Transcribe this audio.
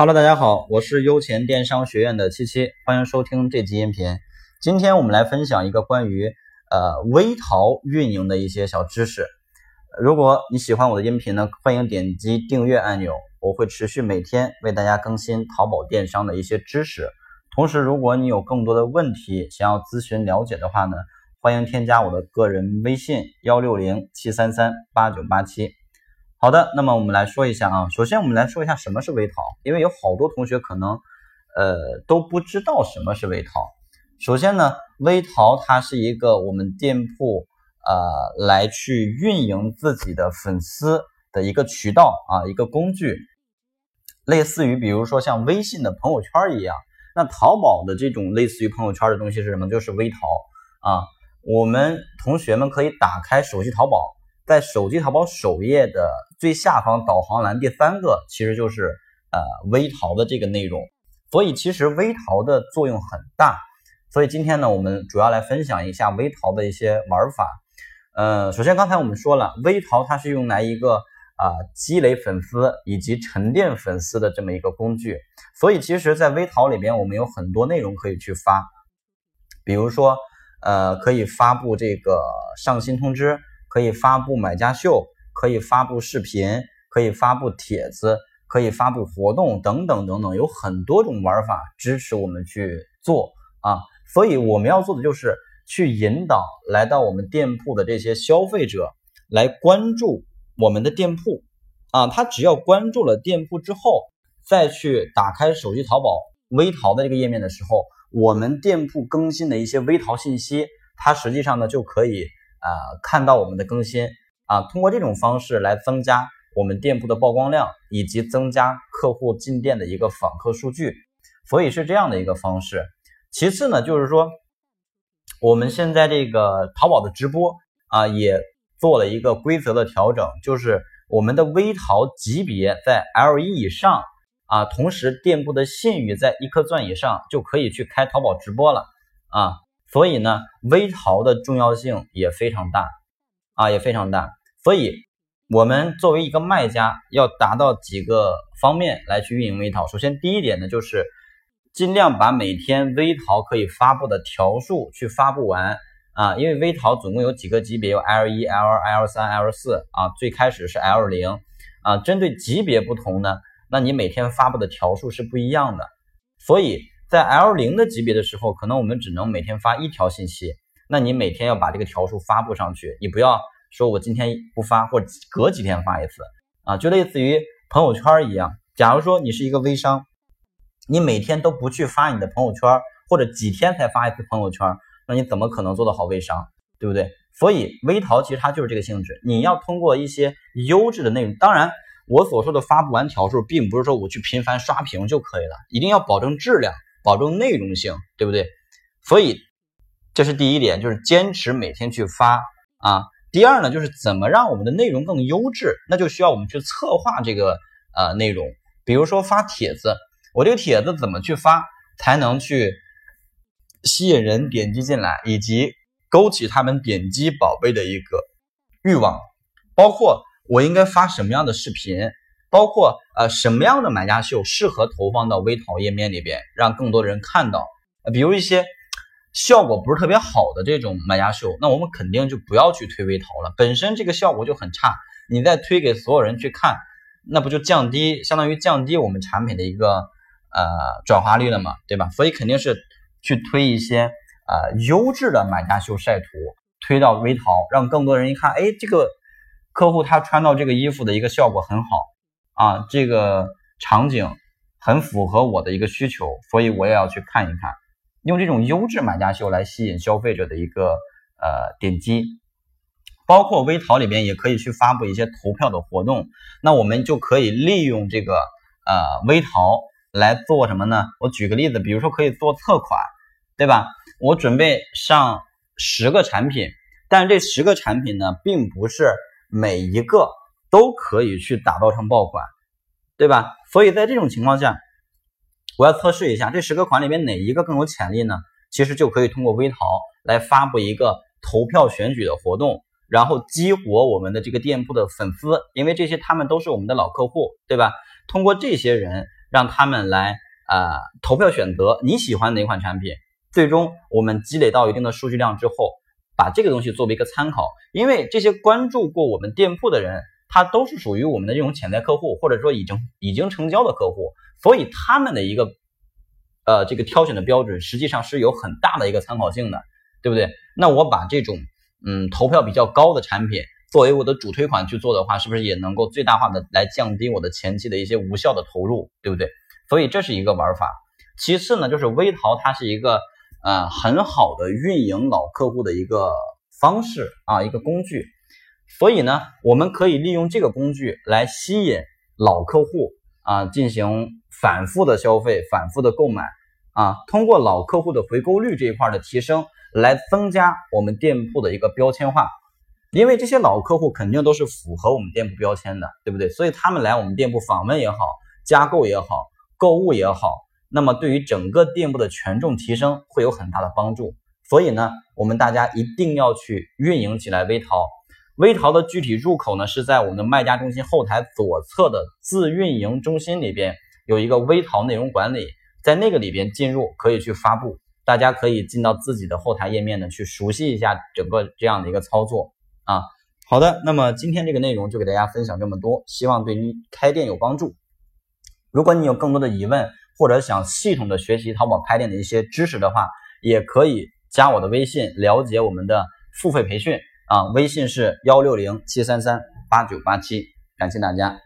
Hello，大家好，我是优钱电商学院的七七，欢迎收听这集音频。今天我们来分享一个关于呃微淘运营的一些小知识。如果你喜欢我的音频呢，欢迎点击订阅按钮，我会持续每天为大家更新淘宝电商的一些知识。同时，如果你有更多的问题想要咨询了解的话呢，欢迎添加我的个人微信幺六零七三三八九八七。好的，那么我们来说一下啊。首先，我们来说一下什么是微淘，因为有好多同学可能呃都不知道什么是微淘。首先呢，微淘它是一个我们店铺呃来去运营自己的粉丝的一个渠道啊，一个工具，类似于比如说像微信的朋友圈一样。那淘宝的这种类似于朋友圈的东西是什么？就是微淘啊。我们同学们可以打开手机淘宝，在手机淘宝首页的。最下方导航栏第三个其实就是呃微淘的这个内容，所以其实微淘的作用很大。所以今天呢，我们主要来分享一下微淘的一些玩法。呃，首先刚才我们说了，微淘它是用来一个啊积累粉丝以及沉淀粉丝的这么一个工具。所以其实，在微淘里边，我们有很多内容可以去发，比如说呃可以发布这个上新通知，可以发布买家秀。可以发布视频，可以发布帖子，可以发布活动等等等等，有很多种玩法支持我们去做啊。所以我们要做的就是去引导来到我们店铺的这些消费者来关注我们的店铺啊。他只要关注了店铺之后，再去打开手机淘宝微淘的这个页面的时候，我们店铺更新的一些微淘信息，它实际上呢就可以啊看到我们的更新。啊，通过这种方式来增加我们店铺的曝光量，以及增加客户进店的一个访客数据，所以是这样的一个方式。其次呢，就是说我们现在这个淘宝的直播啊，也做了一个规则的调整，就是我们的微淘级别在 L 一以上啊，同时店铺的信誉在一颗钻以上，就可以去开淘宝直播了啊。所以呢，微淘的重要性也非常大啊，也非常大。所以，我们作为一个卖家，要达到几个方面来去运营微淘。首先，第一点呢，就是尽量把每天微淘可以发布的条数去发布完啊。因为微淘总共有几个级别，有 L 一、L 二、L 三、L 四啊，最开始是 L 零啊。针对级别不同呢，那你每天发布的条数是不一样的。所以在 L 零的级别的时候，可能我们只能每天发一条信息，那你每天要把这个条数发布上去，你不要。说我今天不发，或者隔几天发一次啊，就类似于朋友圈一样。假如说你是一个微商，你每天都不去发你的朋友圈，或者几天才发一次朋友圈，那你怎么可能做得好微商，对不对？所以微淘其实它就是这个性质，你要通过一些优质的内容。当然，我所说的发不完条数，并不是说我去频繁刷屏就可以了，一定要保证质量，保证内容性，对不对？所以这是第一点，就是坚持每天去发啊。第二呢，就是怎么让我们的内容更优质，那就需要我们去策划这个呃内容。比如说发帖子，我这个帖子怎么去发才能去吸引人点击进来，以及勾起他们点击宝贝的一个欲望。包括我应该发什么样的视频，包括呃什么样的买家秀适合投放到微淘页面里边，让更多人看到。比如一些。效果不是特别好的这种买家秀，那我们肯定就不要去推微淘了。本身这个效果就很差，你再推给所有人去看，那不就降低，相当于降低我们产品的一个呃转化率了嘛，对吧？所以肯定是去推一些呃优质的买家秀晒图，推到微淘，让更多人一看，哎，这个客户他穿到这个衣服的一个效果很好啊，这个场景很符合我的一个需求，所以我也要去看一看。用这种优质买家秀来吸引消费者的一个呃点击，包括微淘里边也可以去发布一些投票的活动，那我们就可以利用这个呃微淘来做什么呢？我举个例子，比如说可以做测款，对吧？我准备上十个产品，但这十个产品呢，并不是每一个都可以去打造成爆款，对吧？所以在这种情况下。我要测试一下这十个款里面哪一个更有潜力呢？其实就可以通过微淘来发布一个投票选举的活动，然后激活我们的这个店铺的粉丝，因为这些他们都是我们的老客户，对吧？通过这些人让他们来呃投票选择你喜欢哪款产品。最终我们积累到一定的数据量之后，把这个东西作为一个参考，因为这些关注过我们店铺的人，它都是属于我们的这种潜在客户，或者说已经已经成交的客户，所以他们的一个呃这个挑选的标准实际上是有很大的一个参考性的，对不对？那我把这种嗯投票比较高的产品作为我的主推款去做的话，是不是也能够最大化的来降低我的前期的一些无效的投入，对不对？所以这是一个玩法。其次呢，就是微淘它是一个。呃，很好的运营老客户的一个方式啊，一个工具。所以呢，我们可以利用这个工具来吸引老客户啊，进行反复的消费、反复的购买啊。通过老客户的回购率这一块的提升，来增加我们店铺的一个标签化。因为这些老客户肯定都是符合我们店铺标签的，对不对？所以他们来我们店铺访问也好，加购也好，购物也好。那么对于整个店铺的权重提升会有很大的帮助，所以呢，我们大家一定要去运营起来微淘。微淘的具体入口呢是在我们的卖家中心后台左侧的自运营中心里边有一个微淘内容管理，在那个里边进入可以去发布，大家可以进到自己的后台页面呢去熟悉一下整个这样的一个操作啊。好的，那么今天这个内容就给大家分享这么多，希望对你开店有帮助。如果你有更多的疑问，或者想系统的学习淘宝开店的一些知识的话，也可以加我的微信了解我们的付费培训啊，微信是幺六零七三三八九八七，感谢大家。